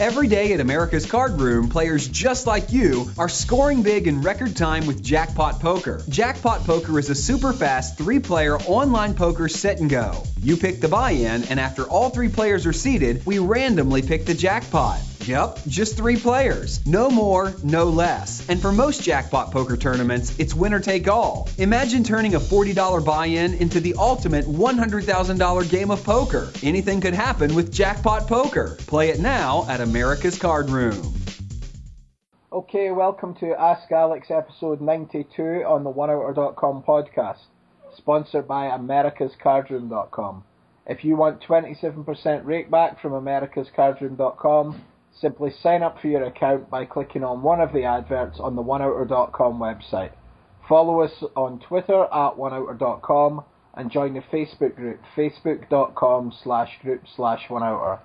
Every day at America's Card Room, players just like you are scoring big in record time with Jackpot Poker. Jackpot Poker is a super fast three player online poker set and go. You pick the buy in, and after all three players are seated, we randomly pick the jackpot. Yep, just three players. No more, no less. And for most jackpot poker tournaments, it's winner take all. Imagine turning a $40 buy in into the ultimate $100,000 game of poker. Anything could happen with jackpot poker. Play it now at America's Card Room. Okay, welcome to Ask Alex episode 92 on the OneOuter.com podcast, sponsored by AmericasCardroom.com. If you want 27% rakeback from AmericasCardroom.com, simply sign up for your account by clicking on one of the adverts on the OneOuter.com website. Follow us on Twitter at OneOuter.com and join the Facebook group, facebook.com slash group slash OneOuter.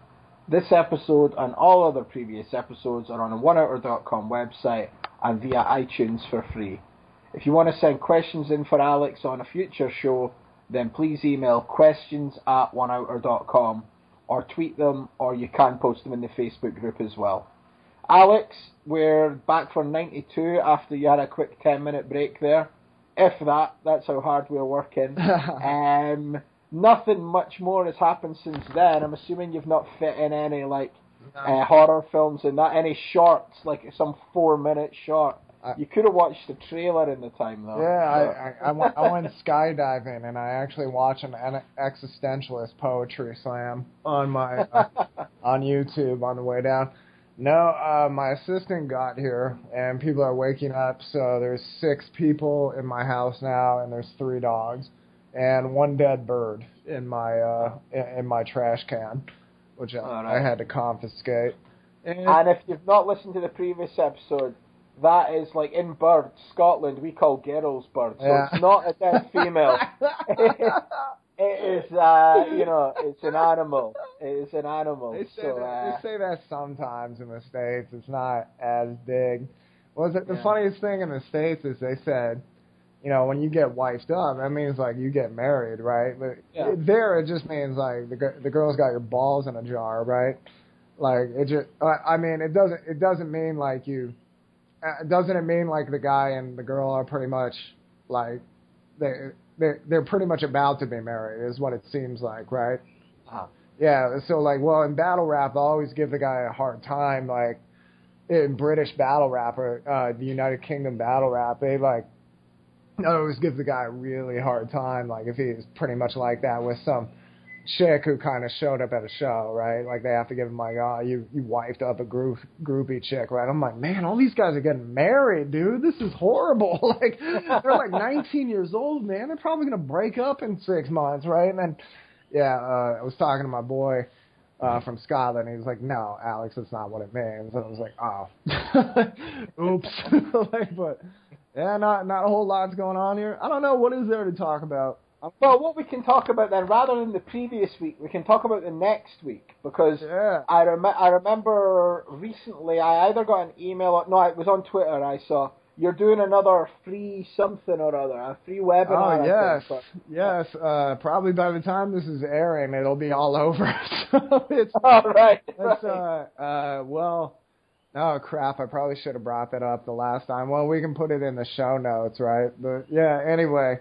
This episode and all other previous episodes are on the OneOuter.com website and via iTunes for free. If you want to send questions in for Alex on a future show, then please email questions at oneouter.com or tweet them or you can post them in the Facebook group as well. Alex, we're back for 92 after you had a quick 10 minute break there. If that, that's how hard we're working. um, nothing much more has happened since then. I'm assuming you've not fit in any like uh, horror films and that any shorts, like some four minute short. You could have watched the trailer in the time though. Yeah, I, I, I, went, I went skydiving and I actually watched an existentialist poetry slam on my uh, on YouTube on the way down. No, uh, my assistant got here and people are waking up. So there's six people in my house now, and there's three dogs and one dead bird in my uh, in my trash can, which I, right. I had to confiscate. And, And if you've not listened to the previous episode, that is like in birds, Scotland, we call girls birds. So Yeah. it's not a dead female. it is, uh, you know, it's an animal. It is an animal. They say, so, that, uh, they say that sometimes in the states. It's not as big. Was it the Yeah. funniest thing in the states is they said, you know, when you get wifed up, that means like you get married, right? But Yeah. there, it just means like the the girl's got your balls in a jar, right? Like it just, I mean, it doesn't it doesn't mean like you, doesn't it mean like the guy and the girl are pretty much like they they they're pretty much about to be married is what it seems like, right? Ah. Yeah, so like, well, in battle rap, I always give the guy a hard time. Like in British battle rap or uh, the United Kingdom battle rap, they like I always give the guy a really hard time. Like if he's pretty much like that with some chick who kind of showed up at a show, right? Like they have to give him like, oh, you you wifed up a group groupie chick, right? I'm like, man, all these guys are getting married, dude. This is horrible. like they're like 19 years old, man. They're probably gonna break up in six months, right? And then, yeah, uh, I was talking to my boy uh, from Scotland. He was like, "No, Alex, that's not what it means." And I was like, "Oh, oops." like, but yeah, not not a whole lot's going on here. I don't know what is there to talk about. Well, what we can talk about then, rather than the previous week, we can talk about the next week because Yeah, I rem- I remember recently I either got an email or no, it was on Twitter. I saw you're doing another free something or other, a free webinar. Oh yes, think, yes. Uh, probably by the time this is airing, it'll be all over. so it's All right. It's right. uh uh well oh crap, I probably should have brought that up the last time. Well we can put it in the show notes, right? But yeah, anyway.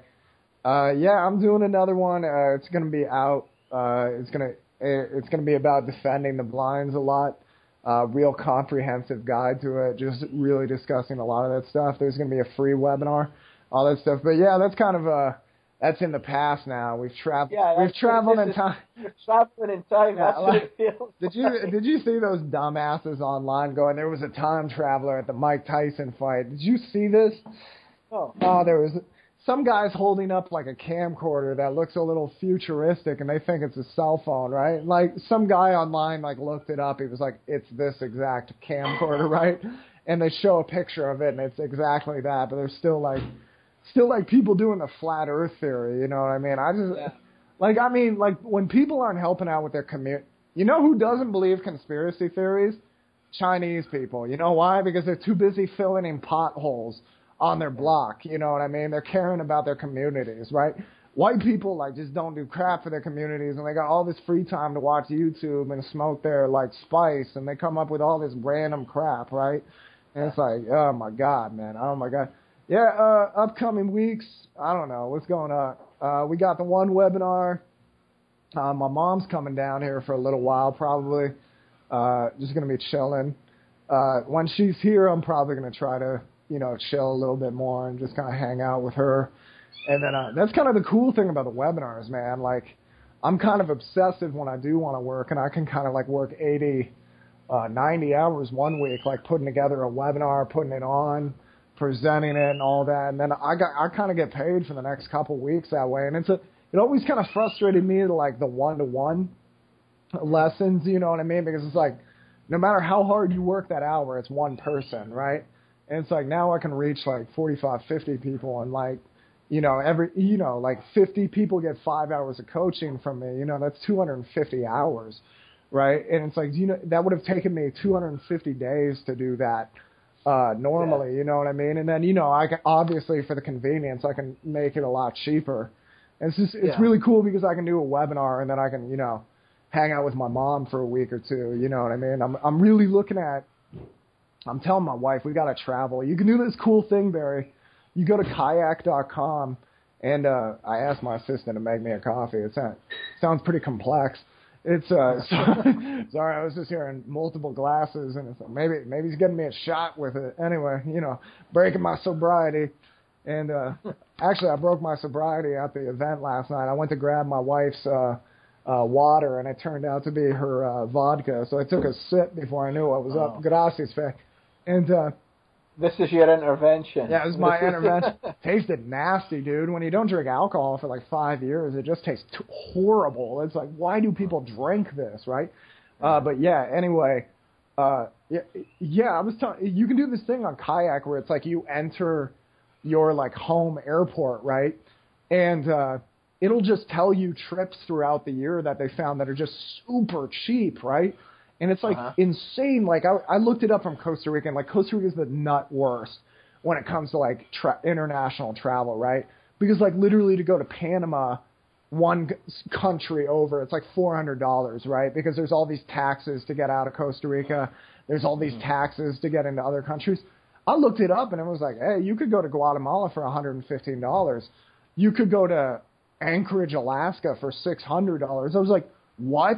Uh yeah, I'm doing another one. Uh it's gonna be out. Uh it's gonna it's gonna be about defending the blinds a lot. Uh real comprehensive guide to it, just really discussing a lot of that stuff. There's gonna be a free webinar, all that stuff. But yeah, that's kind of uh that's in the past now. We've traveled Yeah, we've traveled in time. Traveling in time. Yeah, That's what like- it feels. Did you did you see those dumbasses online going? There was a time traveler at the Mike Tyson fight. Did you see this? Oh. Oh, there was some guys holding up like a camcorder that looks a little futuristic, and they think it's a cell phone, right? Like some guy online like looked it up. He was like, "It's this exact camcorder, right?" And they show a picture of it, and it's exactly that. But there's still like, still like people doing the flat Earth theory. You know what I mean? I just Yeah. like I mean, like when people aren't helping out with their community, you know who doesn't believe conspiracy theories? Chinese people. You know why? Because they're too busy filling in potholes on their block. You know what I mean? They're caring about their communities, right? white people like just don't do crap for their communities and they got all this free time to watch YouTube and smoke their like spice and they come up with all this random crap, right? And it's like, oh my god, man, oh my god. Yeah, uh upcoming weeks, I don't know what's going on. Uh we got the one webinar. Uh my mom's coming down here for a little while probably. Uh just to be chilling. Uh when she's here, I'm probably to try to, you know, chill a little bit more and just kind of hang out with her and then uh, that's kind of the cool thing about the webinars, man. Like, I'm kind of obsessive when I do want to work, and I can kind of like work 80, uh, 90 hours one week, like putting together a webinar, putting it on, presenting it, and all that. And then I got I kind of get paid for the next couple weeks that way. And it's a it always kind of frustrated me to like the one to one lessons, you know what I mean? Because it's like no matter how hard you work that hour, it's one person, right? And it's like now I can reach like 45, 50 people and like you know, every, you know, like 50 people get five hours of coaching from me, you know, that's 250 hours, right? And it's like, you know, that would have taken me 250 days to do that, uh, normally, yeah. you know what I mean? And then, you know, I can, obviously for the convenience, I can make it a lot cheaper. And it's just, it's yeah. really cool because I can do a webinar and then I can, you know, hang out with my mom for a week or two, you know what I mean? I'm, I'm really looking at, I'm telling my wife, we got to travel. You can do this cool thing, Barry you go to kayak.com and uh, I asked my assistant to make me a coffee. It sounds, sounds pretty complex. It's uh sorry, sorry, I was just hearing multiple glasses and it's like maybe maybe he's getting me a shot with it. Anyway, you know, breaking my sobriety. And uh actually I broke my sobriety at the event last night. I went to grab my wife's uh uh water and it turned out to be her uh vodka. So I took a sip before I knew what was up. Oh. Gracias, Fe. And uh this is your intervention. Yeah, it was my intervention. Tasted nasty, dude. When you don't drink alcohol for like five years, it just tastes horrible. It's like, why do people drink this, right? Uh, but yeah, anyway, uh, yeah, yeah, I was telling you can do this thing on kayak where it's like you enter your like home airport, right? And uh, it'll just tell you trips throughout the year that they found that are just super cheap, right? And it's like uh-huh. insane. Like I, I looked it up from Costa Rica, and like Costa Rica is the nut worst when it comes to like tra- international travel, right? Because like literally to go to Panama, one country over, it's like four hundred dollars, right? Because there's all these taxes to get out of Costa Rica. There's all these mm-hmm. taxes to get into other countries. I looked it up and it was like, hey, you could go to Guatemala for $115. You could go to Anchorage, Alaska for $600. I was like, what?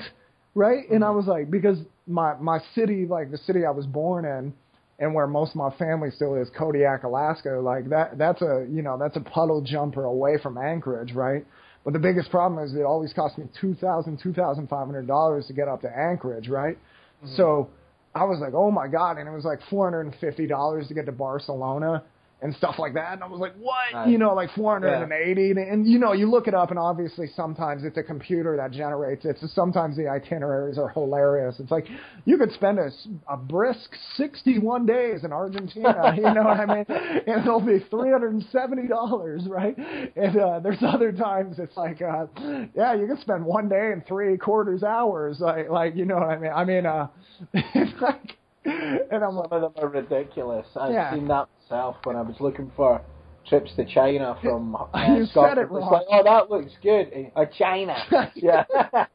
right? And I mm-hmm. was like, because my my city, like the city I was born in, and where most of my family still is, Kodiak, Alaska. Like that, that's a you know that's a puddle jumper away from Anchorage, right? But the biggest problem is it always cost me two thousand, two thousand five hundred dollars to get up to Anchorage, right? Mm-hmm. So I was like, oh my god, and it was like four hundred and fifty dollars to get to Barcelona and stuff like that. And I was like, what? Nice. You know, like 480. Yeah. And, and, you know, you look it up, and obviously sometimes it's a computer that generates it. So sometimes the itineraries are hilarious. It's like you could spend a, a brisk 61 days in Argentina, you know what I mean? And it'll be $370, right? And uh, there's other times it's like, uh, yeah, you can spend one day and three quarters hours. Like, like you know what I mean? I mean, uh, it's like, and I'm Some of them are ridiculous. I've yeah. seen that myself when I was looking for trips to China from uh, you Scotland. Said it wrong. Like, oh, that looks good. Or China. yeah. yeah,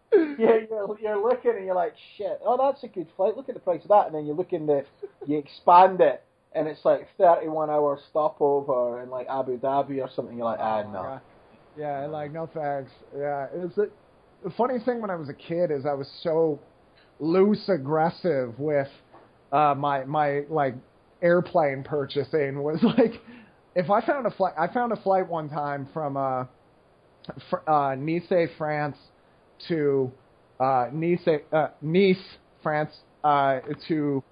you're, you're looking and you're like, shit. Oh, that's a good flight. Look at the price of that. And then you look in the, you expand it, and it's like 31 hour stopover in like Abu Dhabi or something. You're like, ah, no. Yeah, like no thanks. Yeah, it's a, the funny thing when I was a kid is I was so loose aggressive with uh, my my like airplane purchasing was like if I found a flight I found a flight one time from uh, fr- uh Nice France to uh Nice uh, Nice France uh to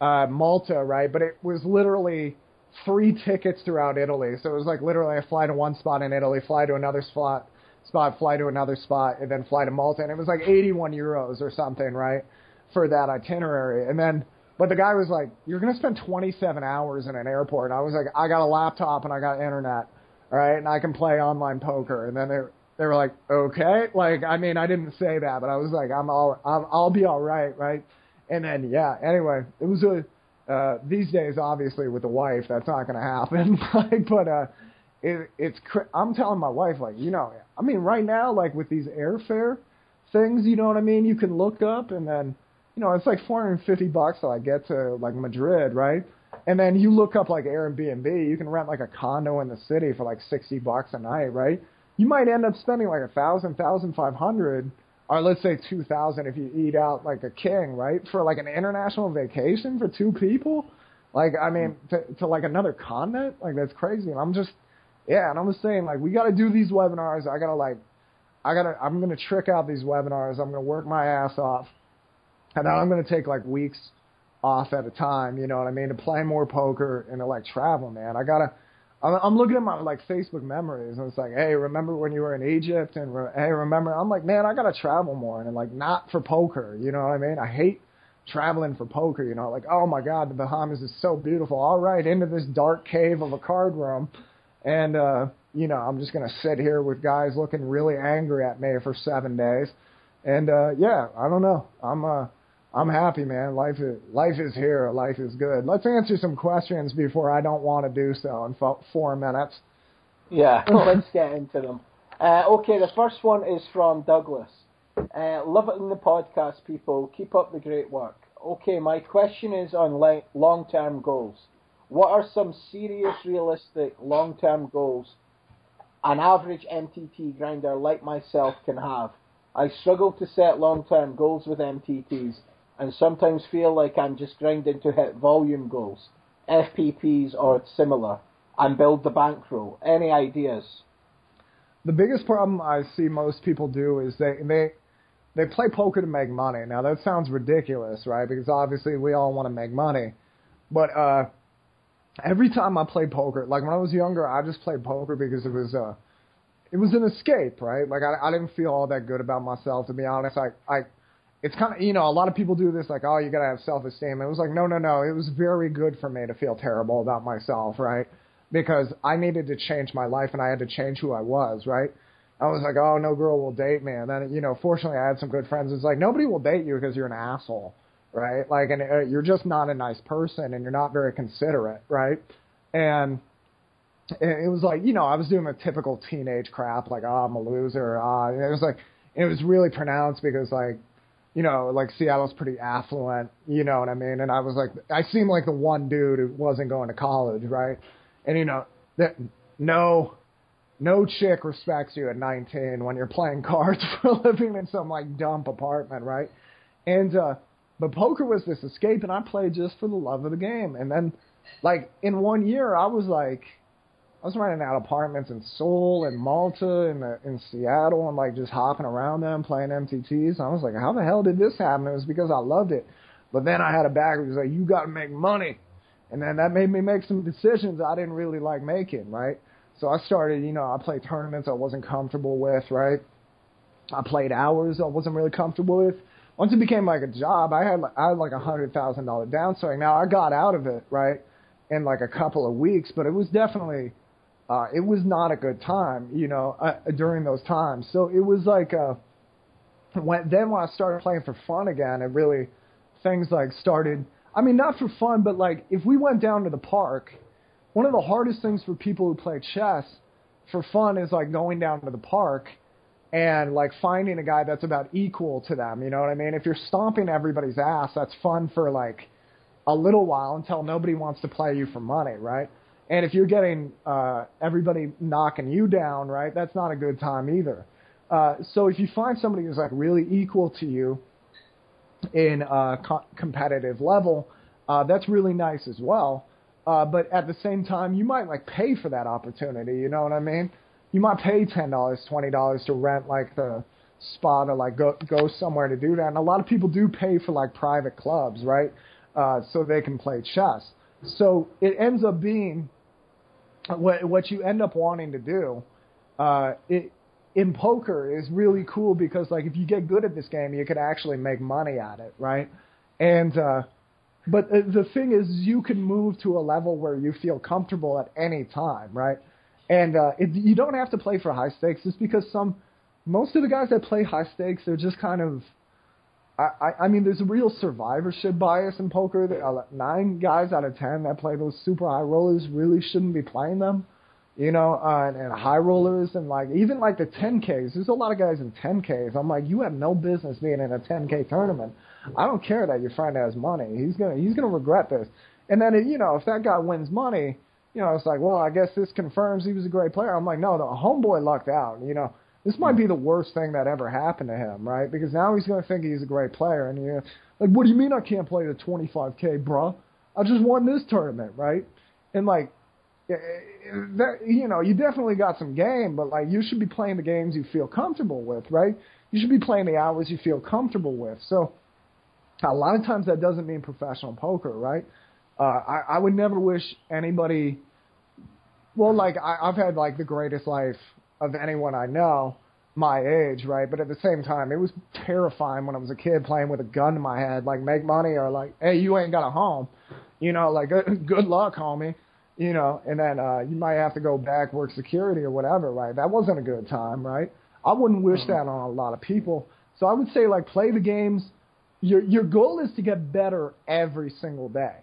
uh Malta right? But it was literally three tickets throughout Italy. So it was like literally I fly to one spot in Italy fly to another spot spot fly to another spot and then fly to Malta. And it was like 81 euros or something right for that itinerary. And then but the guy was like, "You're gonna spend 27 hours in an airport." And I was like, "I got a laptop and I got internet, right, and I can play online poker." And then they they were like, "Okay," like I mean, I didn't say that, but I was like, "I'm all, I'm, I'll be all right, right?" And then yeah, anyway, it was a uh, these days obviously with the wife that's not gonna happen, like, but uh, it, it's cr- I'm telling my wife like you know I mean right now like with these airfare things you know what I mean you can look up and then you know it's like 450 bucks till I get to like Madrid right and then you look up like Airbnb you can rent like a condo in the city for like 60 bucks a night right you might end up spending like a thousand thousand five hundred or let's say two thousand if you eat out like a king right for like an international vacation for two people like I mean to, to like another continent like that's crazy and I'm just yeah, and I'm just saying, like, we got to do these webinars. I got to, like, I got to, I'm to trick out these webinars. I'm to work my ass off. And then I'm going to take, like, weeks off at a time, you know what I mean, to play more poker and to, like, travel, man. I got to, I'm, I'm looking at my, like, Facebook memories, and it's like, hey, remember when you were in Egypt? And, re- hey, remember, I'm like, man, I got to travel more. And, like, not for poker, you know what I mean? I hate traveling for poker, you know, like, oh my God, the Bahamas is so beautiful. All right, into this dark cave of a card room and uh, you know, I'm just gonna sit here with guys looking really angry at me for seven days. And uh, yeah, I don't know. I'm uh, I'm happy, man. Life is life is here. Life is good. Let's answer some questions before I don't want to do so in fo- four minutes. Yeah, let's get into them. Uh, okay, the first one is from Douglas. Uh, love it in the podcast, people. Keep up the great work. Okay, my question is on le- long-term goals. What are some serious, realistic, long-term goals an average MTT grinder like myself can have? I struggle to set long-term goals with MTTs and sometimes feel like I'm just grinding to hit volume goals, FPPs or similar, and build the bankroll. Any ideas? The biggest problem I see most people do is they they they play poker to make money. Now that sounds ridiculous, right? Because obviously we all want to make money, but uh, every time I play poker, like when I was younger, I just played poker because it was uh it was an escape, right? Like I I didn't feel all that good about myself to be honest. I I it's kind of you know a lot of people do this like oh you gotta have self esteem. It was like no no no. It was very good for me to feel terrible about myself, right? Because I needed to change my life and I had to change who I was, right? I was like, oh, no girl will date me. And then, you know, fortunately, I had some good friends. It's like nobody will date you because you're an asshole, right? Like, and uh, you're just not a nice person and you're not very considerate, right? And it was like, you know, I was doing the typical teenage crap, like, oh, I'm a loser. Uh, and it was like, it was really pronounced because, like, you know, like Seattle's pretty affluent, you know what I mean? And I was like, I seemed like the one dude who wasn't going to college, right? And, you know, that no, no chick respects you at 19 when you're playing cards for a living in some like dump apartment, right? And, uh, but poker was this escape, and I played just for the love of the game. And then, like in one year, I was like, I was renting out apartments in Seoul and Malta and in, in Seattle, and like just hopping around them playing MTTs. I was like, how the hell did this happen? It was because I loved it. But then I had a back. It was like, you got to make money, and then that made me make some decisions I didn't really like making, right? So I started, you know, I played tournaments I wasn't comfortable with, right? I played hours I wasn't really comfortable with once it became like a job, I had like, I had like a hundred thousand dollar downswing. Now I got out of it right in like a couple of weeks, but it was definitely uh, it was not a good time, you know, uh, during those times. So it was like uh, when then when I started playing for fun again, it really things like started. I mean, not for fun, but like if we went down to the park, one of the hardest things for people who play chess for fun is like going down to the park and like finding a guy that's about equal to them. You know what I mean? If you're stomping everybody's ass, that's fun for like a little while until nobody wants to play you for money, right? And if you're getting uh, everybody knocking you down, right, that's not a good time either. Uh, so if you find somebody who's like really equal to you in a co- competitive level, uh, that's really nice as well. Uh, but at the same time, you might like pay for that opportunity. You know what I mean? you might pay ten dollars, twenty dollars to rent like the spot or like go go somewhere to do that. And a lot of people do pay for like private clubs, right? Uh, so they can play chess. So it ends up being what what you end up wanting to do. Uh, it in poker is really cool because like if you get good at this game, you could actually make money at it, right? And uh, but the thing is, you can move to a level where you feel comfortable at any time, right? And uh, it, you don't have to play for high stakes just because some, most of the guys that play high stakes, they're just kind of, I, I, mean, there's a real survivorship bias in poker. That, uh, nine guys out of ten that play those super high rollers really shouldn't be playing them. you know, uh, and, and high rollers and like even like the 10Ks. There's a lot of guys in 10Ks. I'm like, you have no business being in a 10K tournament. I don't care that your friend has money. He's gonna he's gonna regret this. And then you know, if that guy wins money, you know, it's like, well, I guess this confirms he was a great player. I'm like, no, the homeboy lucked out. You know, this might be hmm. the worst thing that ever happened to him, right? Because now he's gonna think he's a great player, and you like, what do you mean I can't play the 25K, bro? I just won this tournament, right? And like, eh, eh, that you know, you definitely got some game, but like you should be playing the games you feel comfortable with, right? You should be playing the hours you feel comfortable with. So a lot of times that doesn't mean professional poker, right? Uh, I, I would never wish anybody. Well, like I, I've had like the greatest life of anyone I know, my age, right? But at the same time, it was terrifying when I was a kid playing with a gun to my head, like make money or like, hey, you ain't got a home, you know, like good luck, homie you know, and then uh, you might have to go back work security or whatever, right? That wasn't a good time, right? I wouldn't wish mm-hmm. that on a lot of people. So I would say like play the games. Your your goal is to get better every single day.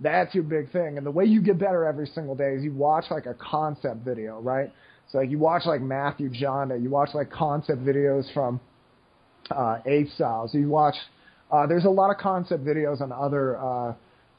That's your big thing. And the way you get better every single day is you watch like a concept video, right? So like you watch like Matthew Janda, you watch like concept videos from uh, Eight Styles. You watch. Uh, there's a lot of concept videos on other uh,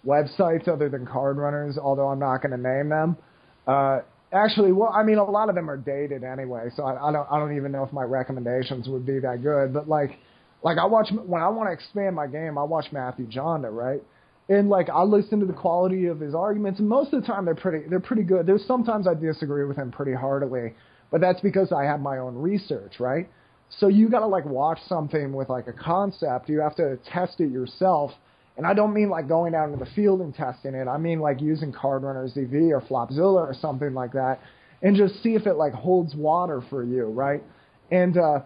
websites other than Card Runners, although I'm not going to name them. Uh, actually, well, I mean, a lot of them are dated anyway, so I, I don't I don't even know if my recommendations would be that good. But like, like I watch when I want to expand my game, I watch Matthew Janda, right? And like I listen to the quality of his arguments, and most of the time they're pretty they're pretty good. There's sometimes I disagree with him pretty heartily, but that's because I have my own research, right? So you got to like watch something with like a concept. You have to test it yourself and I don't mean like going out into the field and testing it. I mean like using Card Runners EV or Flopzilla or something like that, and just see if it like holds water for you, right? And uh,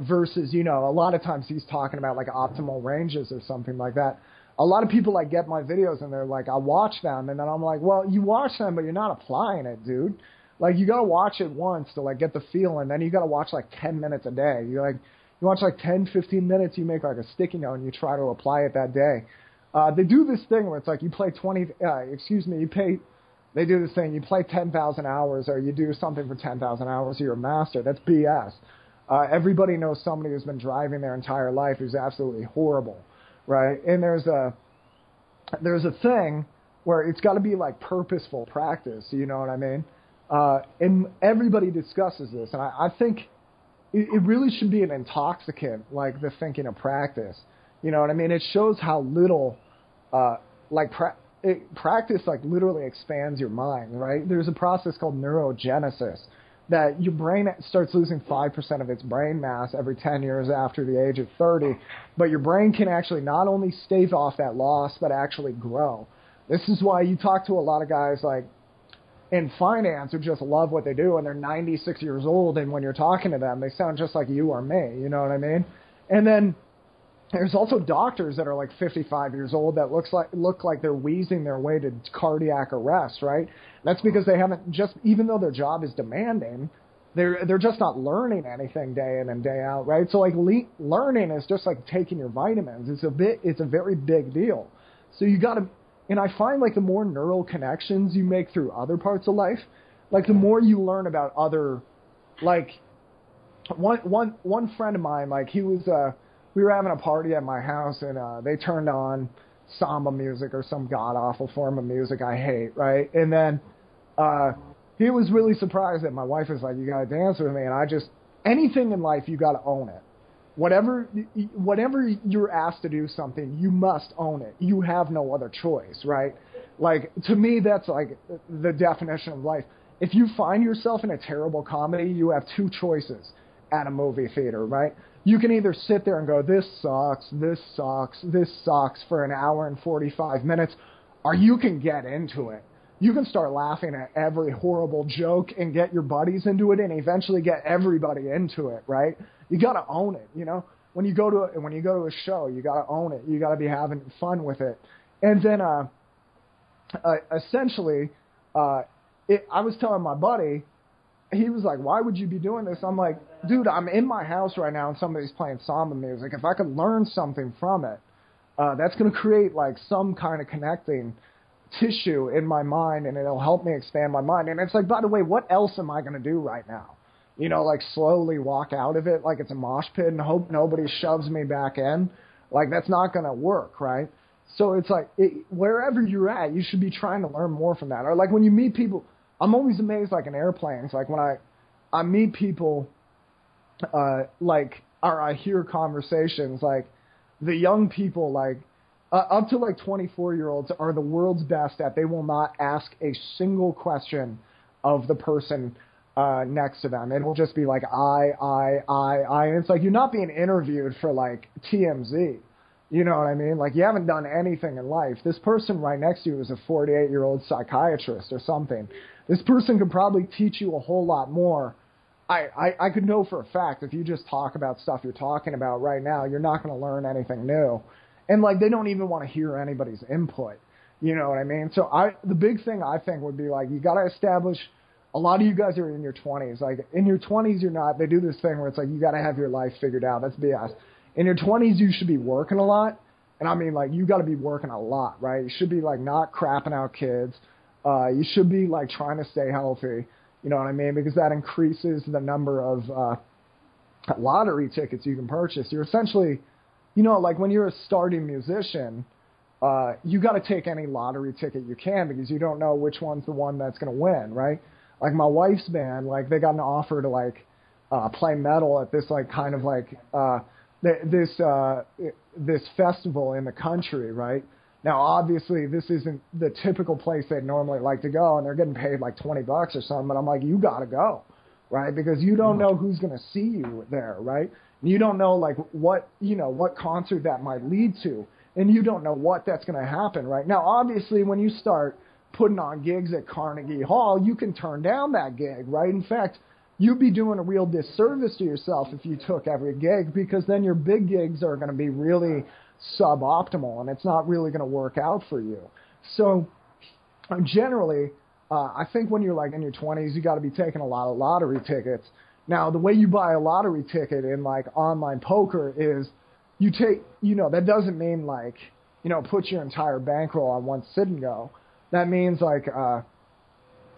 versus, you know, a lot of times he's talking about like optimal ranges or something like that. A lot of people like get my videos and they're like, I watch them, and then I'm like, well, you watch them, but you're not applying it, dude. Like you gotta watch it once to like get the feel, and then you gotta watch like 10 minutes a day. You're like you watch like 10, 15 minutes, you make like a sticky note and you try to apply it that day. Uh, they do this thing where it's like you play 20, uh, excuse me, you pay, they do this thing, you play 10,000 hours or you do something for 10,000 hours, you're a master. That's BS. Uh, everybody knows somebody who's been driving their entire life who's absolutely horrible, right? And there's a, there's a thing where it's got to be like purposeful practice, you know what I mean? Uh, and everybody discusses this, and I, I think it, it really should be an intoxicant, like the thinking of practice. You know what I mean? It shows how little, uh, like pra- it, practice, like literally expands your mind. Right? There's a process called neurogenesis that your brain starts losing 5% of its brain mass every 10 years after the age of 30, but your brain can actually not only stave off that loss, but actually grow. This is why you talk to a lot of guys like in finance who just love what they do and they're 96 years old and when you're talking to them they sound just like you or me you know what i mean and then there's also doctors that are like 55 years old that looks like look like they're wheezing their way to cardiac arrest right? That's because they haven't just even though their job is demanding they're they're just not learning anything day in and day out right? So like le- learning is just like taking your vitamins. It's a bit it's a very big deal. So you got to and I find like the more neural connections you make through other parts of life, like the more you learn about other, like one one one friend of mine, like he was, uh, we were having a party at my house and uh, they turned on samba music or some god awful form of music I hate, right? And then uh, he was really surprised that my wife was like, "You gotta dance with me," and I just anything in life you gotta own it whatever whatever you're asked to do something, you must own it. You have no other choice, right? Like to me, that's like the definition of life. If you find yourself in a terrible comedy, you have two choices at a movie theater, right? You can either sit there and go, "This sucks, this sucks, this sucks" for an hour and 45 minutes, or you can get into it. You can start laughing at every horrible joke and get your buddies into it, and eventually get everybody into it, right? you got to own it. You know, when you go to a, when you go to a show, you got to own it. You got to be having fun with it. And then, uh, uh essentially, uh, it, I was telling my buddy, he was like, "Why would you be doing this?" I'm like, "Dude, I'm in my house right now, and somebody's playing samba music. If I could learn something from it, uh, that's going to create like some kind of connecting." tissue in my mind and it'll help me expand my mind. And it's like, by the way, what else am I going to do right now? You know, like slowly walk out of it like it's a mosh pit and hope nobody shoves me back in. Like that's not going to work, right? So it's like it, wherever you're at, you should be trying to learn more from that. Or like when you meet people, I'm always amazed like in airplanes, like when I I meet people uh like or I hear conversations like the young people like uh, up to like 24 year olds are the world's best at they will not ask a single question of the person uh next to them. It will just be like I I I I and it's like you're not being interviewed for like TMZ. You know what I mean? Like you haven't done anything in life. This person right next to you is a 48 year old psychiatrist or something. This person could probably teach you a whole lot more. I, I, I could know for a fact if you just talk about stuff you're talking about right now, you're not going to learn anything new. And like they don't even want to hear anybody's input. You know what I mean? So I the big thing I think would be like you got to establish a lot of you guys are in your 20s. Like in your 20s you're not. They do this thing where it's like you got to have your life figured out. That's BS. In your 20s you should be working a lot. And I mean like you got to be working a lot, right? You should be like not crapping out kids. Uh you should be like trying to stay healthy. You know what I mean? Because that increases the number of uh lottery tickets you can purchase. You're essentially you know, like when you're a starting musician, uh, you got to take any lottery ticket you can because you don't know which one's the one that's going to win, right? Like my wife's band, like they got an offer to like uh, play metal at this like kind of like uh, th- this uh, this festival in the country, right? Now, obviously, this isn't the typical place they'd normally like to go, and they're getting paid like twenty bucks or something. But I'm like, you got to go, right? Because you don't know who's going to see you there, right? You don't know like what you know what concert that might lead to, and you don't know what that's going to happen right now. Obviously, when you start putting on gigs at Carnegie Hall, you can turn down that gig, right? In fact, you'd be doing a real disservice to yourself if you took every gig because then your big gigs are going to be really suboptimal and it's not really going to work out for you. So, generally, uh, I think when you're like in your 20s, you got to be taking a lot of lottery tickets now, the way you buy a lottery ticket in like online poker is you take, you know, that doesn't mean like, you know, put your entire bankroll on one sit and go. That means like, uh,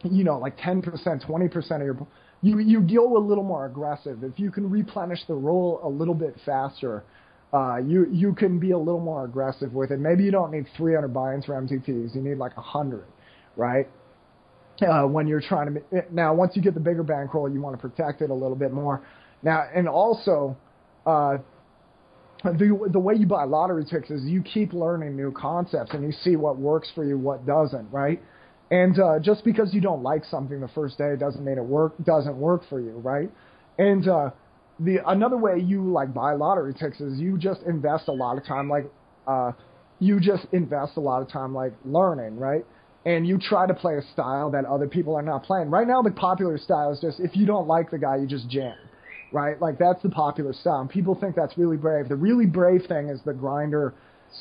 you know, like 10%, 20% of your, you, you go a little more aggressive. If you can replenish the roll a little bit faster, uh, you, you can be a little more aggressive with it. Maybe you don't need 300 buy-ins for MTTs. You need like 100, right? uh, when you're trying to. Eh, now, once you get the bigger bankroll, you want to protect it a little bit more. Now, and also, uh, the the way you buy lottery tickets is you keep learning new concepts and you see what works for you, what doesn't, right? And uh, just because you don't like something the first day doesn't mean it work doesn't work for you, right? And uh, the another way you like buy lottery tickets is you just invest a lot of time, like uh, you just invest a lot of time like learning, right? and you try to play a style that other people are not playing. Right now, the popular style is just if you don't like the guy, you just jam, right? Like that's the popular style. And people think that's really brave. The really brave thing is the grinder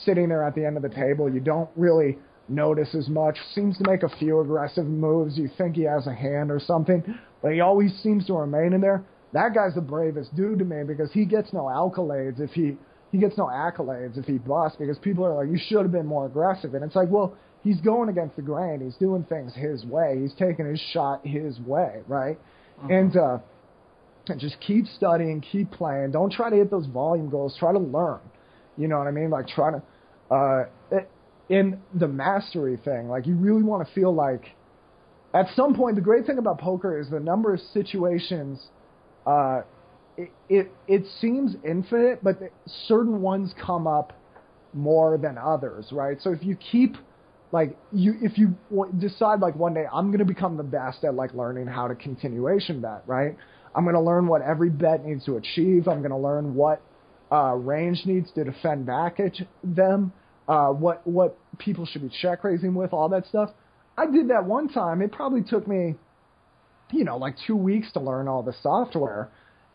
sitting there at the end of the table. You don't really notice as much. Seems to make a few aggressive moves. You think he has a hand or something, but he always seems to remain in there. That guy's the bravest dude to me because he gets no accolades if he he gets no accolades if he busts because people are like you should have been more aggressive and it's like well he's going against the grain. He's doing things his way. He's taking his shot his way, right? Mm-hmm. And uh, and just keep studying, keep playing. Don't try to hit those volume goals. Try to learn. You know what I mean? Like try to uh, in the mastery thing. Like you really want to feel like at some point. The great thing about poker is the number of situations. Uh, it, it it seems infinite, but certain ones come up more than others, right? So if you keep like you if you decide like one day I'm going to become the best at like learning how to continuation bet, right? I'm going to learn what every bet needs to achieve. I'm going to learn what uh, range needs to defend back at them. Uh, what what people should be check raising with, all that stuff. I did that one time. It probably took me, you know, like two weeks to learn all the software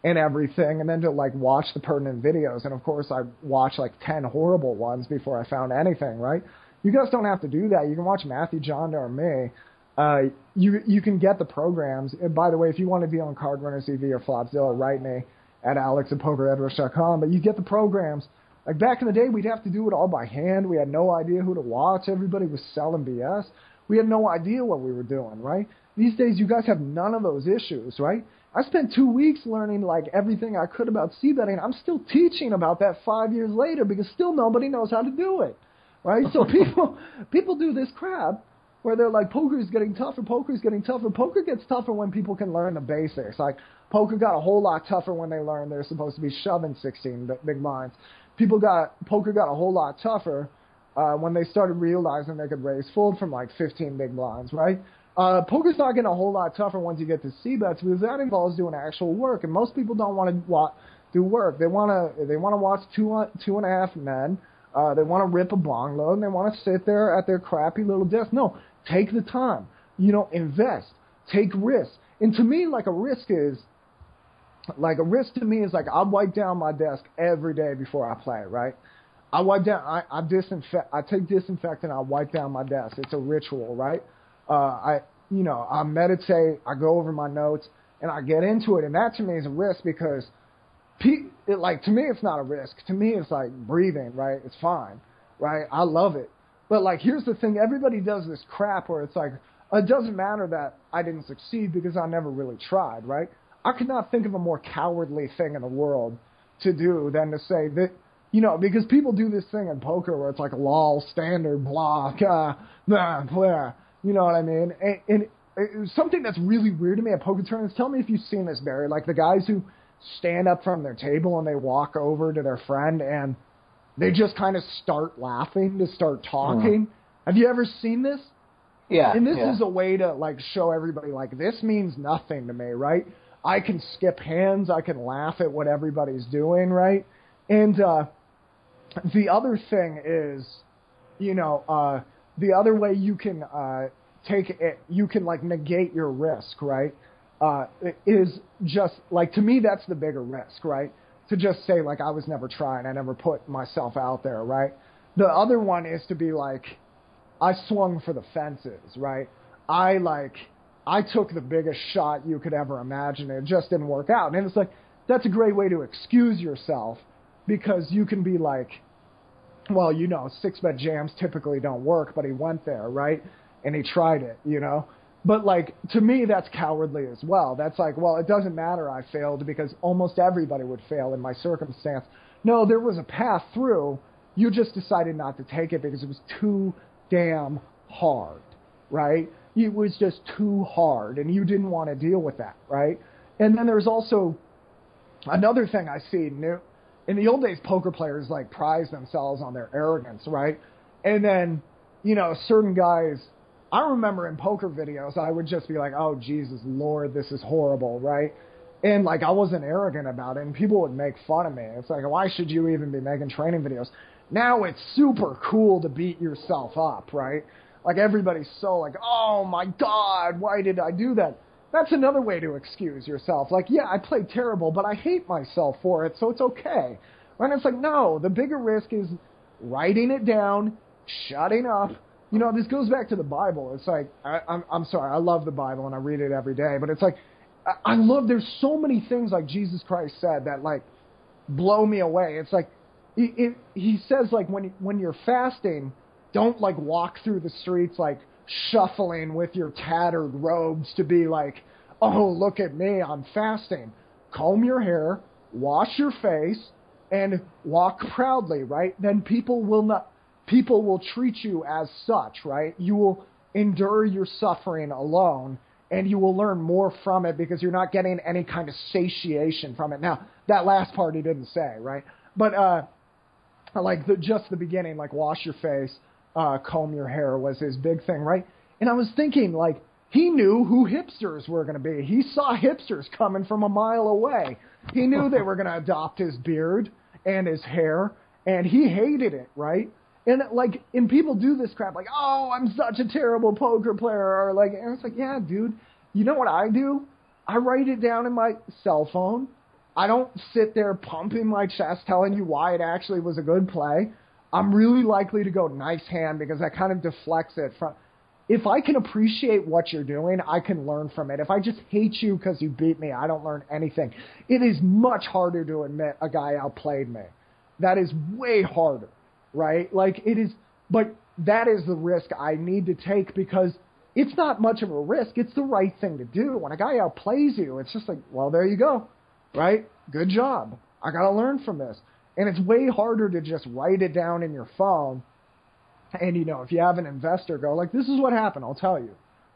and everything, and then to like watch the pertinent videos. And of course, I watched like ten horrible ones before I found anything, right? You guys don't have to do that. You can watch Matthew Janda or me. Uh, you you can get the programs. And by the way, if you want to be on Card Runners TV or Flopzilla, write me at alex at pokerheadrush.com. But you get the programs Like back in the day, we'd have to do it all by hand. We had no idea who to watch. Everybody was selling BS. We had no idea what we were doing, right? These days, you guys have none of those issues, right? I spent two weeks learning like everything I could about c betting. I'm still teaching about that five years later because still nobody knows how to do it, right? So people people do this crap where they're like, poker is getting tougher, poker is getting tougher. Poker gets tougher when people can learn the basics. Like poker got a whole lot tougher when they learned they're supposed to be shoving 16 big blinds. People got poker got a whole lot tougher uh, when they started realizing they could raise fold from like 15 big blinds, right? Uh, poker's not getting a whole lot tougher once you get to C bets because that involves doing actual work, and most people don't want to wa- do work. They want to they want to watch two two and a half men. Uh, they want to rip a bong load, and they want to sit there at their crappy little desk. No, take the time. You know, invest, take risks. And to me, like a risk is like a risk to me is like I wipe down my desk every day before I play, right? I wipe down, I, I disinfect, I take disinfectant, I wipe down my desk. It's a ritual, right? Uh, I, you know, I meditate, I go over my notes, and I get into it, and that to me is a risk because, pe- it, like to me, it's not a risk. To me, it's like breathing, right? It's fine, right? I love it, but like here's the thing: everybody does this crap where it's like it doesn't matter that I didn't succeed because I never really tried, right? I could not think of a more cowardly thing in the world to do than to say that, you know, because people do this thing in poker where it's like a lol, standard, block, uh, blah, blah, you know what I mean? And, and it, something that's really weird to me at poker tournaments, tell me if you've seen this, Barry, like the guys who stand up from their table and they walk over to their friend and they just kind of start laughing to start talking. Mm. Have you ever seen this? Yeah. And this yeah. is a way to like show everybody like this means nothing to me, right? I can skip hands. I can laugh at what everybody's doing, right? And uh, the other thing is, you know, uh, the other way you can uh, take it, you can like negate your risk, right? Uh, is just like to me that's the bigger risk, right? To just say like I was never trying, I never put myself out there, right? The other one is to be like, I swung for the fences, right? I like I took the biggest shot you could ever imagine. It just didn't work out. And it's like, that's a great way to excuse yourself because you can be like, well, you know, six bet jams typically don't work, but he went there, right? And he tried it, you know? But like, to me, that's cowardly as well. That's like, well, it doesn't matter I failed because almost everybody would fail in my circumstance. No, there was a path through. You just decided not to take it because it was too damn hard, right? it was just too hard and you didn't want to deal with that, right? And then there's also another thing I see new in the old days poker players like prize themselves on their arrogance, right? And then, you know, certain guys I remember in poker videos I would just be like, "Oh Jesus Lord, this is horrible," right? And like I wasn't arrogant about it and people would make fun of me. It's like, "Why should you even be making training videos?" Now it's super cool to beat yourself up, right? Like everybody's so like, oh my god, why did I do that? That's another way to excuse yourself. Like, yeah, I played terrible, but I hate myself for it, so it's okay. And it's like, no, the bigger risk is writing it down, shutting up. You know, this goes back to the Bible. It's like, I, I'm, I'm sorry, I love the Bible and I read it every day, but it's like, I, I love, there's so many things like Jesus Christ said that like blow me away. It's like, it, it, he says like when when you're fasting, don't like walk through the streets like shuffling with your tattered robes to be like, oh, look at me, I'm fasting. Comb your hair, wash your face, and walk proudly, right? Then people will not, people will treat you as such, right? You will endure your suffering alone and you will learn more from it because you're not getting any kind of satiation from it. Now, that last part he didn't say, right? But, uh, like the, just the beginning, like wash your face, uh, comb your hair was his big thing, right? And I was thinking, like, he knew who hipsters were going to be. He saw hipsters coming from a mile away. He knew they were going to adopt his beard and his hair, and he hated it, right? And like, and people do this crap, like, oh, I'm such a terrible poker player, or like, and it's like, yeah, dude, you know what I do? I write it down in my cell phone. I don't sit there pumping my chest telling you why it actually was a good play. I'm really likely to go nice hand because that kind of deflects it from. If I can appreciate what you're doing, I can learn from it. If I just hate you because you beat me, I don't learn anything. It is much harder to admit a guy outplayed me that is way harder, right? Like it is, but that is the risk I need to take because it's not much of a risk. It's the right thing to do. When a guy outplays you, it's just like, well, there you go, right? Good job. I got to learn from this. And it's way harder to just write it down in your phone. And, you know, if you have an investor go, like, this is what happened, I'll tell you,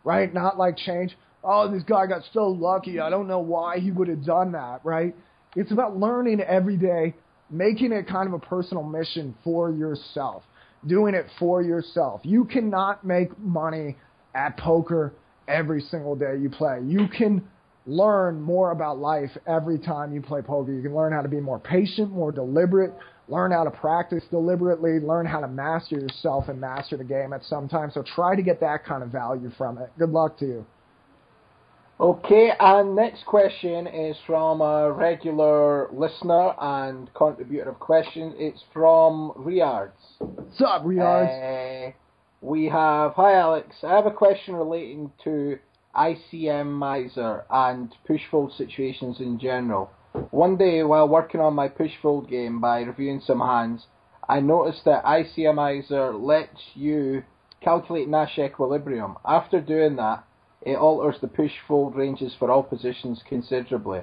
right? Not like change. Oh, this guy got so lucky. I don't know why he would have done that, right? It's about learning every day, making it kind of a personal mission for yourself, doing it for yourself. You cannot make money at poker every single day you play. You can learn more about life every time you play poker. You can learn how to be more patient, more deliberate, learn how to practice deliberately, learn how to master yourself and master the game at some time. So try to get that kind of value from it. Good luck to you. Okay, and next question is from a regular listener and contributor of questions. It's from Riards. What's up, Riards? Uh, we have, hi Alex, I have a question relating to ICMizer and push fold situations in general. One day while working on my push fold game by reviewing some hands, I noticed that ICMizer lets you calculate Nash equilibrium. After doing that, it alters the push fold ranges for all positions considerably.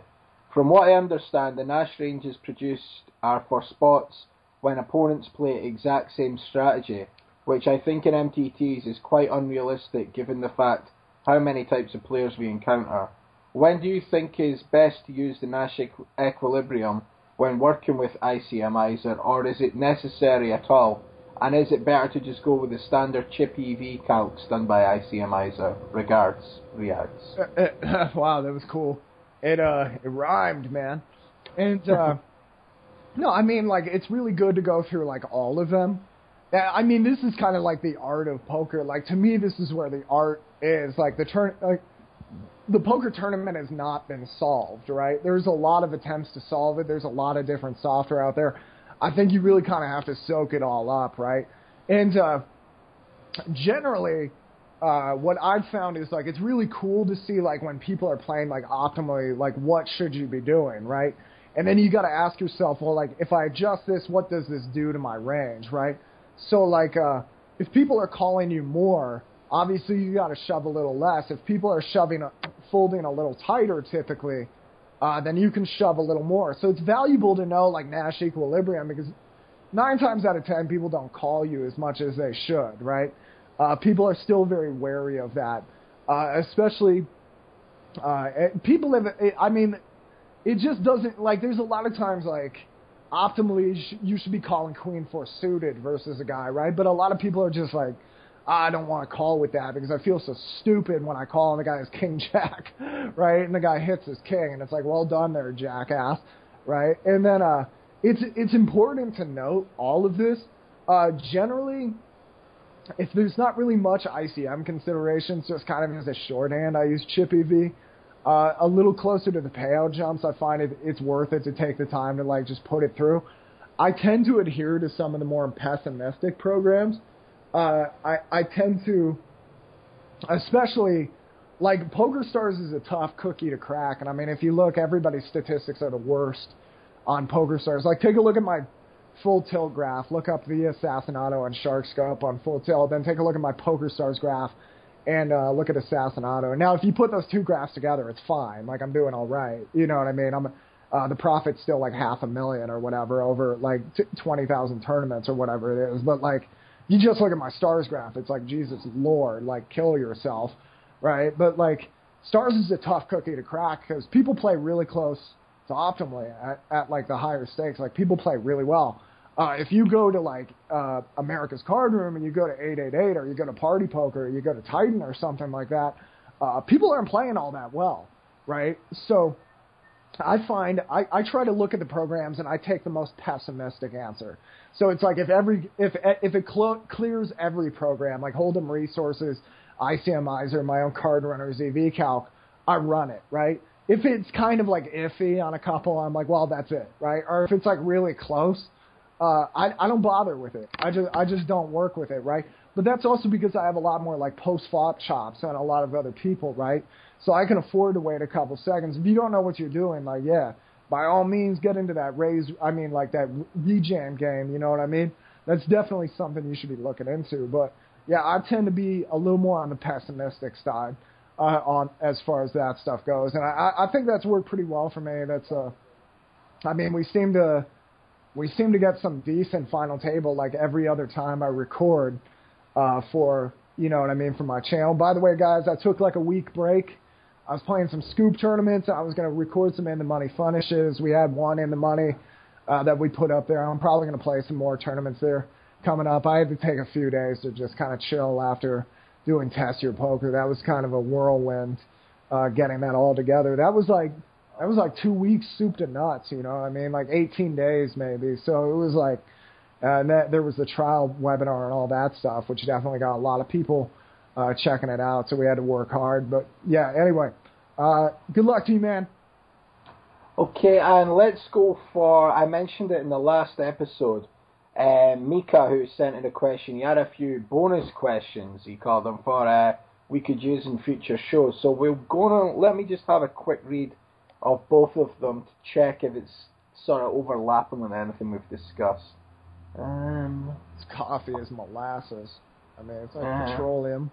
From what I understand, the Nash ranges produced are for spots when opponents play exact same strategy, which I think in MTTs is quite unrealistic given the fact how many types of players we encounter. When do you think is best to use the Nash equ- equilibrium when working with ICMizer, or is it necessary at all? And is it better to just go with the standard chip EV calcs done by ICMizer? Regards, Riads. Uh, wow, that was cool. It uh, it rhymed, man. And uh, no, I mean like it's really good to go through like all of them. I mean, this is kind of like the art of poker. Like to me, this is where the art is. Like the turn, like the poker tournament has not been solved, right? There's a lot of attempts to solve it. There's a lot of different software out there. I think you really kind of have to soak it all up, right? And uh, generally, uh, what I've found is like it's really cool to see like when people are playing like optimally, like what should you be doing, right? And then you got to ask yourself, well, like if I adjust this, what does this do to my range, right? So like uh, if people are calling you more, obviously you got to shove a little less. If people are shoving, a, folding a little tighter, typically, uh, then you can shove a little more. So it's valuable to know like Nash equilibrium because nine times out of ten people don't call you as much as they should, right? Uh, people are still very wary of that, uh, especially uh, people have. I mean, it just doesn't like. There's a lot of times like optimally you should be calling queen four suited versus a guy, right? But a lot of people are just like, I don't want to call with that because I feel so stupid when I call and the guy is king jack, right? And the guy hits his king, and it's like, well done there, jackass, right? And then uh, it's it's important to note all of this. Uh, generally, if there's not really much ICM considerations, just kind of as a shorthand, I use chip EV. Uh, a little closer to the payout jumps, I find it it's worth it to take the time to like just put it through. I tend to adhere to some of the more pessimistic programs. Uh, I I tend to, especially like Poker Stars is a tough cookie to crack, and I mean if you look, everybody's statistics are the worst on Poker Stars. Like take a look at my full tilt graph. Look up the Assassinato and Shark Scope on full tilt. Then take a look at my Poker Stars graph and uh, look at Assassinato. Now, if you put those two graphs together, it's fine. Like I'm doing all right. You know what I mean? I'm uh, the profit's still like half a million or whatever over like t- twenty thousand tournaments or whatever it is. But like, you just look at my stars graph. It's like Jesus Lord, like kill yourself, right? But like, stars is a tough cookie to crack because people play really close to optimally at, at like the higher stakes. Like people play really well. Uh, if you go to like uh, America's Card Room and you go to 888 or you go to Party Poker or you go to Titan or something like that, uh, people aren't playing all that well, right? So I find I, I try to look at the programs and I take the most pessimistic answer. So it's like if every if if it cl- clears every program like Hold'em Resources, ICMizer, my own card runners, EV Calc, I run it right. If it's kind of like iffy on a couple, I'm like, well, that's it, right? Or if it's like really close, uh, I, I don't bother with it. I just I just don't work with it, right? But that's also because I have a lot more like post flop chops than a lot of other people, right? So I can afford to wait a couple seconds. If you don't know what you're doing, like yeah, by all means get into that raise. I mean, like that rejam game. You know what I mean? That's definitely something you should be looking into. But yeah, I tend to be a little more on the pessimistic side uh, on as far as that stuff goes, and I, I think that's worked pretty well for me. That's uh, I mean, we seem to we seem to get some decent final table like every other time I record uh, for you know what I mean for my channel. By the way, guys, I took like a week break. I was playing some scoop tournaments. I was going to record some in the money finishes. We had one in the money uh, that we put up there. I'm probably going to play some more tournaments there coming up. I had to take a few days to just kind of chill after doing test year poker. That was kind of a whirlwind uh, getting that all together. That was like that was like two weeks soup to nuts. You know, I mean, like 18 days maybe. So it was like, uh, and that, there was the trial webinar and all that stuff, which definitely got a lot of people uh, checking it out. So we had to work hard. But yeah, anyway, uh, good luck to you, man. Okay, and let's go for. I mentioned it in the last episode. Uh, Mika, who sent in a question, he had a few bonus questions. He called them for uh, we could use in future shows. So we're gonna let me just have a quick read of both of them to check if it's sort of overlapping with anything we've discussed. Um, it's coffee is molasses. I mean, it's like uh, petroleum.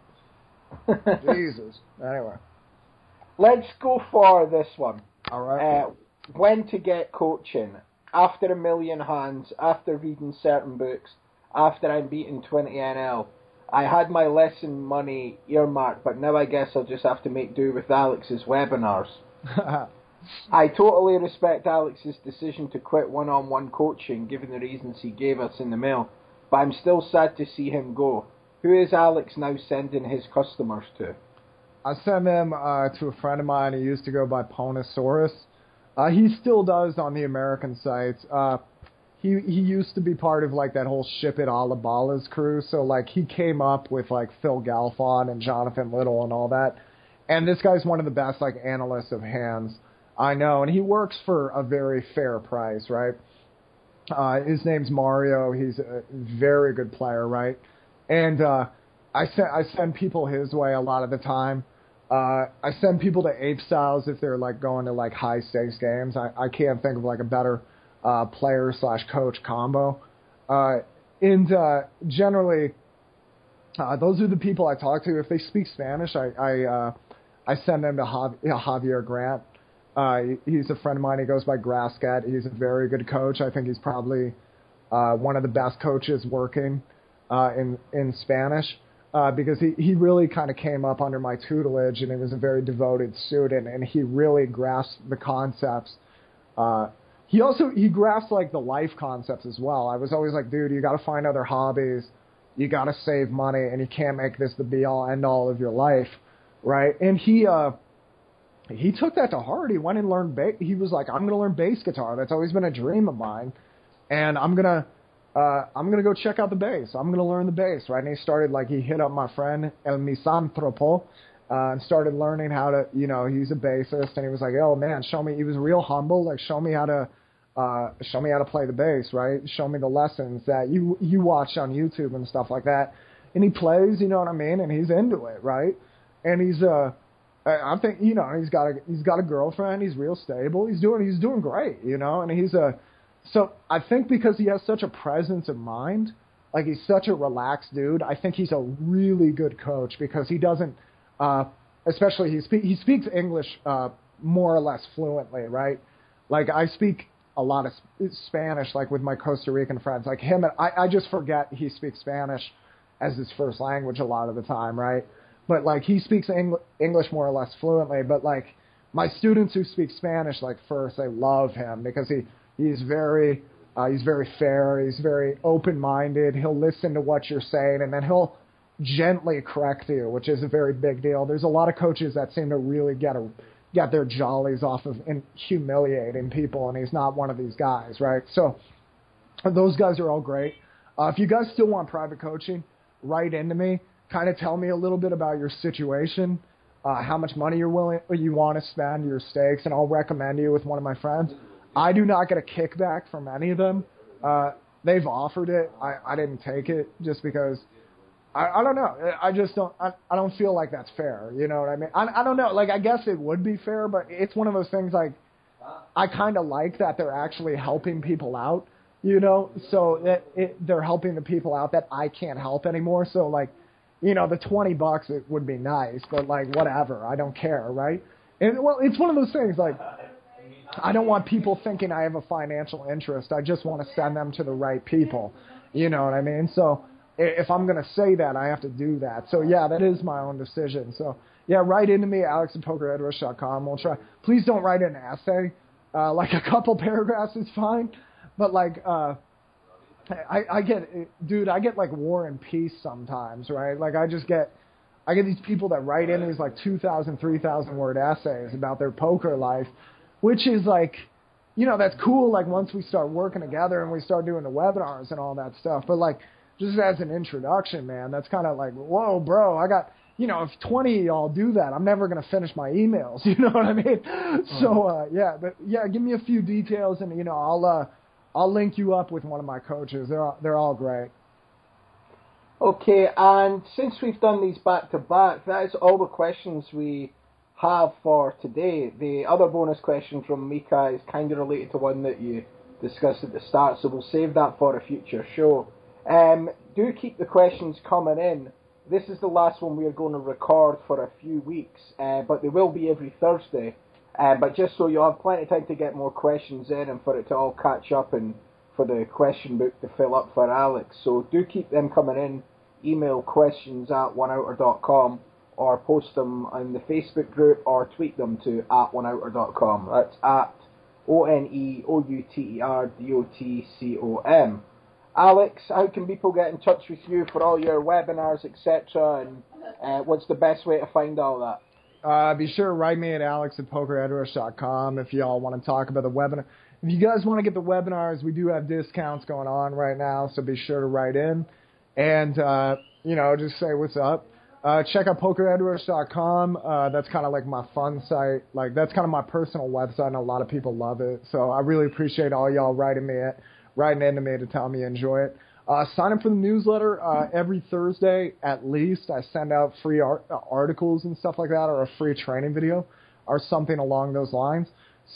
Jesus. Anyway, let's go for this one. All right. Uh, when to get coaching after a million hands, after reading certain books, after I'm beating 20 NL. I had my lesson money earmarked, but now I guess I'll just have to make do with Alex's webinars. I totally respect Alex's decision to quit one-on-one coaching, given the reasons he gave us in the mail, but I'm still sad to see him go. Who is Alex now sending his customers to? I send them uh, to a friend of mine who used to go by Ponosaurus. Uh, he still does on the American sites. Uh, he he used to be part of like that whole ship it Holla Ballas crew. So like he came up with like Phil Galfond and Jonathan Little and all that. And this guy's one of the best like analysts of hands I know, and he works for a very fair price, right? Uh, his name's Mario. He's a very good player, right? And uh, I send I send people his way a lot of the time. Uh, I send people to Ape Styles if they're like going to like high stakes games. I, I can't think of like a better uh, player slash coach combo. Uh, and uh, generally, uh, those are the people I talk to. If they speak Spanish, I I, uh, I send them to Javier Grant. Uh, he's a friend of mine. He goes by Grasscat. He's a very good coach. I think he's probably uh, one of the best coaches working uh, in in Spanish uh, because he, he really kind of came up under my tutelage and he was a very devoted student and he really grasped the concepts. Uh, he also he grasped like the life concepts as well. I was always like, dude, you got to find other hobbies, you got to save money, and you can't make this the be all end all of your life, right? And he uh, he took that to heart. He went and learned. Ba- he was like, I'm going to learn bass guitar. That's always been a dream of mine, and I'm gonna uh, I'm gonna go check out the bass. I'm gonna learn the bass, right? And he started like he hit up my friend El Misanthropo, uh, and started learning how to, you know, he's a bassist, and he was like, oh man, show me. He was real humble, like show me how to, uh, show me how to play the bass, right? Show me the lessons that you you watch on YouTube and stuff like that. And he plays, you know what I mean, and he's into it, right? And he's uh, I think you know he's got a he's got a girlfriend. He's real stable. He's doing he's doing great, you know, and he's a so I think because he has such a presence of mind, like he's such a relaxed dude, I think he's a really good coach because he doesn't, uh, especially he speak he speaks English uh, more or less fluently, right? Like I speak a lot of sp- Spanish, like with my Costa Rican friends, like him, and I, I just forget he speaks Spanish as his first language a lot of the time, right? But like he speaks Eng- English more or less fluently, but like my students who speak Spanish, like first, they love him because he He's very uh, he's very fair. He's very open-minded. He'll listen to what you're saying, and then he'll gently correct you, which is a very big deal. There's a lot of coaches that seem to really get a get their jollies off of in humiliating people, and he's not one of these guys, right? So those guys are all great. Uh, if you guys still want private coaching, write into me. Kind of tell me a little bit about your situation, uh, how much money you're willing you want to spend, your stakes, and I'll recommend you with one of my friends. I do not get a kickback from any of them. Uh, they've offered it. I, I didn't take it just because I, I don't know. I just don't. I, I don't feel like that's fair. You know what I mean? I, I don't know. Like I guess it would be fair, but it's one of those things like I kind of like that they're actually helping people out, you know. So it, it, they're helping the people out that I can't help anymore. So like, you know, the twenty bucks it would be nice, but like whatever, I don't care, right? And well, it's one of those things like. I don't want people thinking I have a financial interest. I just want to send them to the right people. You know what I mean? So if I'm going to say that, I have to do that. So yeah, that is my own decision. So yeah, write into me, alex at pokerheadrush.com. We'll try. Please don't write an essay. Uh, like a couple paragraphs is fine, but like uh, I, I get, dude, I get like War and Peace sometimes, right? Like I just get, I get these people that write in these like 2,000, 3,000 word essays about their poker life, which is like, you know, that's cool. Like once we start working together and we start doing the webinars and all that stuff, but like just as an introduction, man, that's kind of like, whoa, bro, I got you know, if 20 of y'all do that, I'm never going to finish my emails. You know what I mean? So, uh, yeah, but yeah, give me a few details and, you know, I'll, uh, I'll link you up with one of my coaches. They're all, they're all great. Okay, and since we've done these back to back, that is all the questions we have for today. The other bonus question from Mika is kind of related to one that you discussed at the start, so we'll save that for a future show. Um, do keep the questions coming in. This is the last one we are going to record for a few weeks, uh, but they will be every Thursday. Uh, but just so you'll have plenty of time to get more questions in and for it to all catch up and for the question book to fill up for Alex. So do keep them coming in. Email questions at oneouter.com or post them in the Facebook group or tweet them to at oneouter.com. That's at O N E O U T E R D O T C O M. Alex, how can people get in touch with you for all your webinars, etc., and uh, what's the best way to find all that? Uh, be sure to write me at alex at pokerheadrush.com if y'all want to talk about the webinar. If you guys want to get the webinars, we do have discounts going on right now, so be sure to write in and, uh, you know, just say what's up. Uh, check out pokerheadrush.com. Uh, that's kind of like my fun site. Like, that's kind of my personal website, and a lot of people love it. So I really appreciate all y'all writing me at writing into me to tell me you enjoy it. Uh, sign up for the newsletter uh, every Thursday at least. I send out free art, uh, articles and stuff like that, or a free training video, or something along those lines.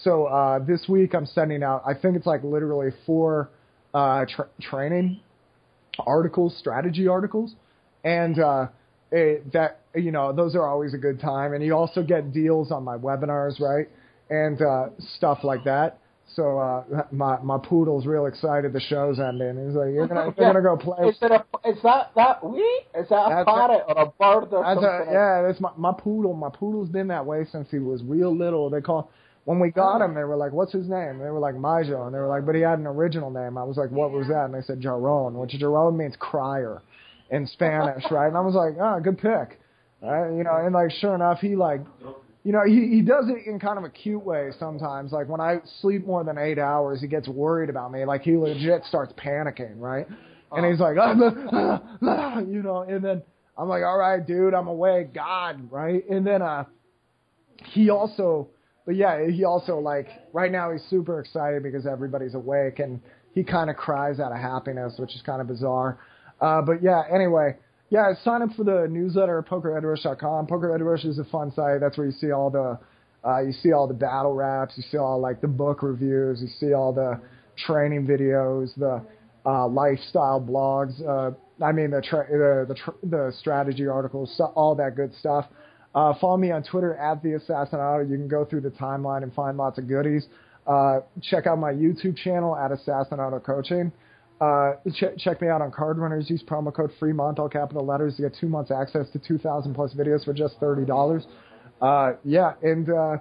So uh, this week I'm sending out. I think it's like literally four uh, tra- training articles, strategy articles, and uh, it, that you know those are always a good time. And you also get deals on my webinars, right, and uh, stuff like that. So uh, my my poodle's real excited. The show's ending. He's like, "You're gonna you're gonna go play." Is it a is that that we? Is that a parrot or a bird or something? A, yeah, that's my my poodle. My poodle's been that way since he was real little. They call when we got him. They were like, "What's his name?" They were like Majo, and they were like, "But he had an original name." I was like, "What was that?" And they said Llorón, which Llorón means crier in Spanish, right? And I was like, "Ah, oh, good pick." You know, and like sure enough, he like you know, he, he does it in kind of a cute way sometimes. Like when I sleep more than eight hours, he gets worried about me. Like he legit starts panicking, right? And he's like, ah, ah, ah, you know, and then I'm like, all right, dude, I'm awake, God, right? And then uh, he also, but yeah, he also like right now he's super excited because everybody's awake, and he kind of cries out of happiness, which is kind of bizarre. Uh, but yeah, anyway, yeah, sign up for the newsletter at pokerheadrush.com. Poker is a fun site. That's where you see all the uh, you see all the battle raps, you see all like the book reviews, you see all the training videos, the uh, lifestyle blogs. Uh, I mean the tra- the the, the strategy articles, all that good stuff. Uh, follow me on Twitter at the Assassinato. You can go through the timeline and find lots of goodies. Uh, check out my YouTube channel at Assassinato Coaching. Uh, ch- check me out on Card Runners. Use promo code Fremont, all capital letters, to get two months access to 2,000 plus videos for just $30. Uh, yeah, and uh,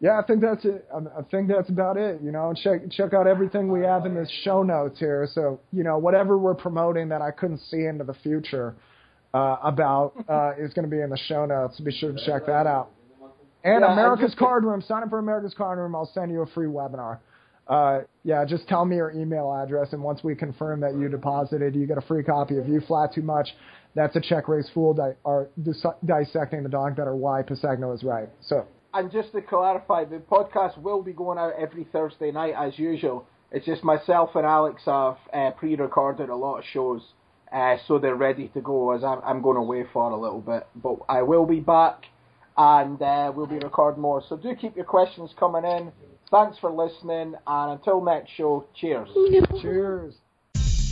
yeah, I think that's it. I think that's about it. You know, check check out everything we have in the show notes here. So you know, whatever we're promoting that I couldn't see into the future uh, about uh, is going to be in the show notes. Be sure to check that out. And yeah, America's Card Room. Sign up for America's Card Room. I'll send you a free webinar. Uh, yeah, just tell me your email address, and once we confirm that you deposited, you get a free copy of You Flat Too Much. That's a check raise fool di- or dis- dissecting the dog better why Pisagno is right. So. And just to clarify, the podcast will be going out every Thursday night as usual. It's just myself and Alex have uh, pre-recorded a lot of shows, uh, so they're ready to go. As I'm, I'm going away for a little bit, but I will be back, and uh, we'll be recording more. So do keep your questions coming in. Thanks for listening, and until next show, cheers. Cheers.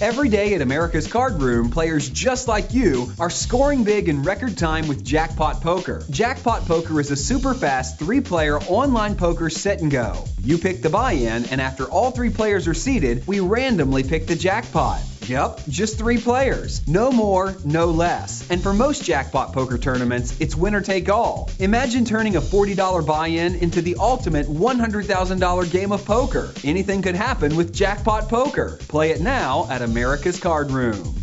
Every day at America's Card Room, players just like you are scoring big in record time with Jackpot Poker. Jackpot Poker is a super fast three player online poker set and go. You pick the buy in, and after all three players are seated, we randomly pick the jackpot. Yep, just three players. No more, no less. And for most jackpot poker tournaments, it's winner take all. Imagine turning a $40 buy in into the ultimate $100,000 game of poker. Anything could happen with jackpot poker. Play it now at America's Card Room.